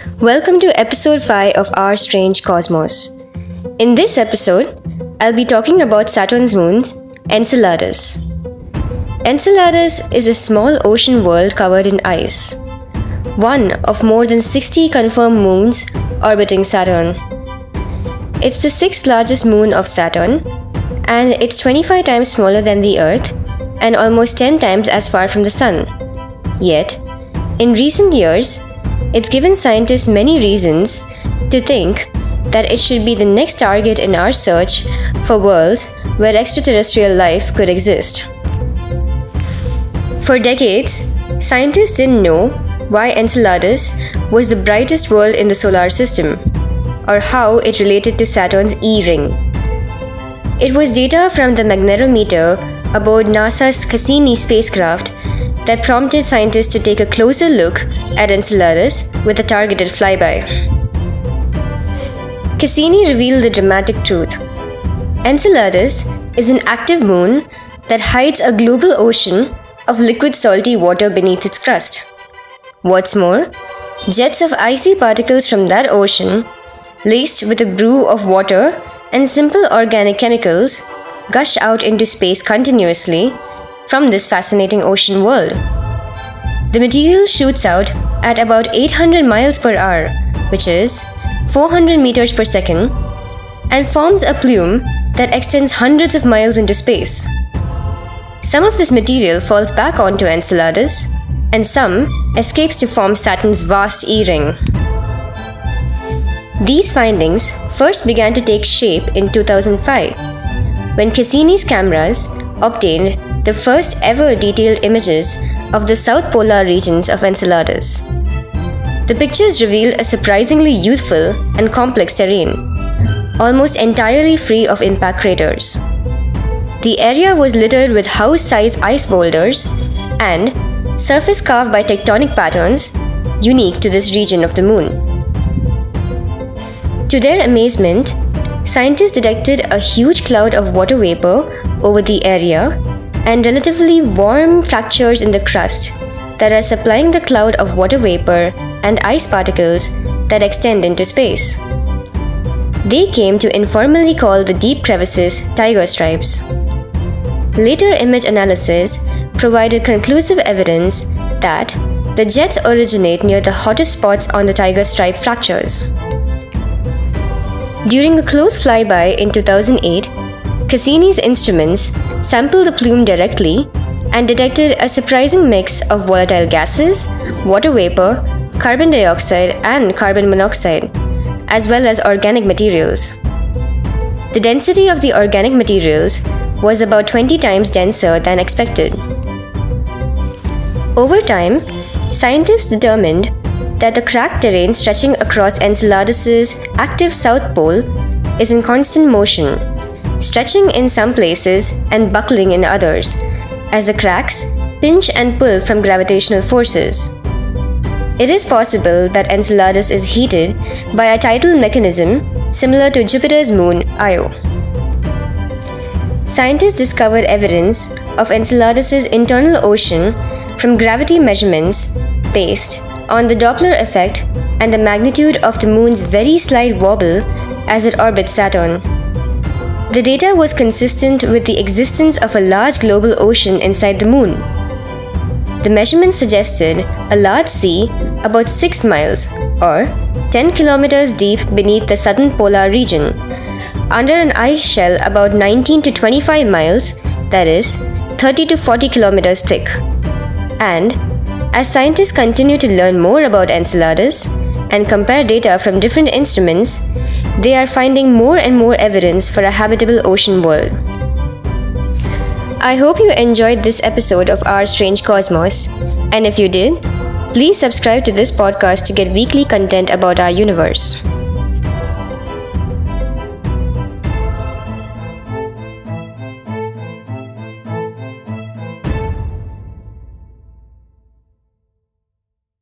Welcome to episode 5 of Our Strange Cosmos. In this episode, I'll be talking about Saturn's moons, Enceladus. Enceladus is a small ocean world covered in ice, one of more than 60 confirmed moons orbiting Saturn. It's the sixth largest moon of Saturn, and it's 25 times smaller than the Earth and almost 10 times as far from the Sun. Yet, in recent years, it's given scientists many reasons to think that it should be the next target in our search for worlds where extraterrestrial life could exist. For decades, scientists didn't know why Enceladus was the brightest world in the solar system, or how it related to Saturn's E ring. It was data from the magnetometer aboard NASA's Cassini spacecraft that prompted scientists to take a closer look at Enceladus with a targeted flyby. Cassini revealed the dramatic truth. Enceladus is an active moon that hides a global ocean of liquid salty water beneath its crust. What's more, jets of icy particles from that ocean, laced with a brew of water and simple organic chemicals, gush out into space continuously from this fascinating ocean world. The material shoots out at about 800 miles per hour, which is 400 meters per second, and forms a plume that extends hundreds of miles into space. Some of this material falls back onto Enceladus, and some escapes to form Saturn's vast E ring. These findings first began to take shape in 2005 when Cassini's cameras obtained the first ever detailed images of the south polar regions of Enceladus. The pictures reveal a surprisingly youthful and complex terrain, almost entirely free of impact craters. The area was littered with house sized ice boulders and surface carved by tectonic patterns unique to this region of the moon. To their amazement, scientists detected a huge cloud of water vapor over the area and relatively warm fractures in the crust that are supplying the cloud of water vapor and ice particles that extend into space. They came to informally call the deep crevices tiger stripes. Later image analysis provided conclusive evidence that the jets originate near the hottest spots on the tiger stripe fractures. During a close flyby in 2008, Cassini's instruments sampled the plume directly and detected a surprising mix of volatile gases, water vapor, carbon dioxide, and carbon monoxide, as well as organic materials. The density of the organic materials was about 20 times denser than expected. Over time, scientists determined that the cracked terrain stretching across Enceladus's active south pole is in constant motion stretching in some places and buckling in others, as the cracks pinch and pull from gravitational forces. It is possible that Enceladus is heated by a tidal mechanism similar to Jupiter's moon Io. Scientists discovered evidence of Enceladus's internal ocean from gravity measurements based on the Doppler effect and the magnitude of the moon's very slight wobble as it orbits Saturn. The data was consistent with the existence of a large global ocean inside the moon. The measurements suggested a large sea about 6 miles or 10 kilometers deep beneath the southern polar region, under an ice shell about 19 to 25 miles, that is, 30 to 40 kilometers thick. And as scientists continue to learn more about Enceladus and compare data from different instruments, they are finding more and more evidence for a habitable ocean world. I hope you enjoyed this episode of Our Strange Cosmos, and if you did, please subscribe to this podcast to get weekly content about our universe.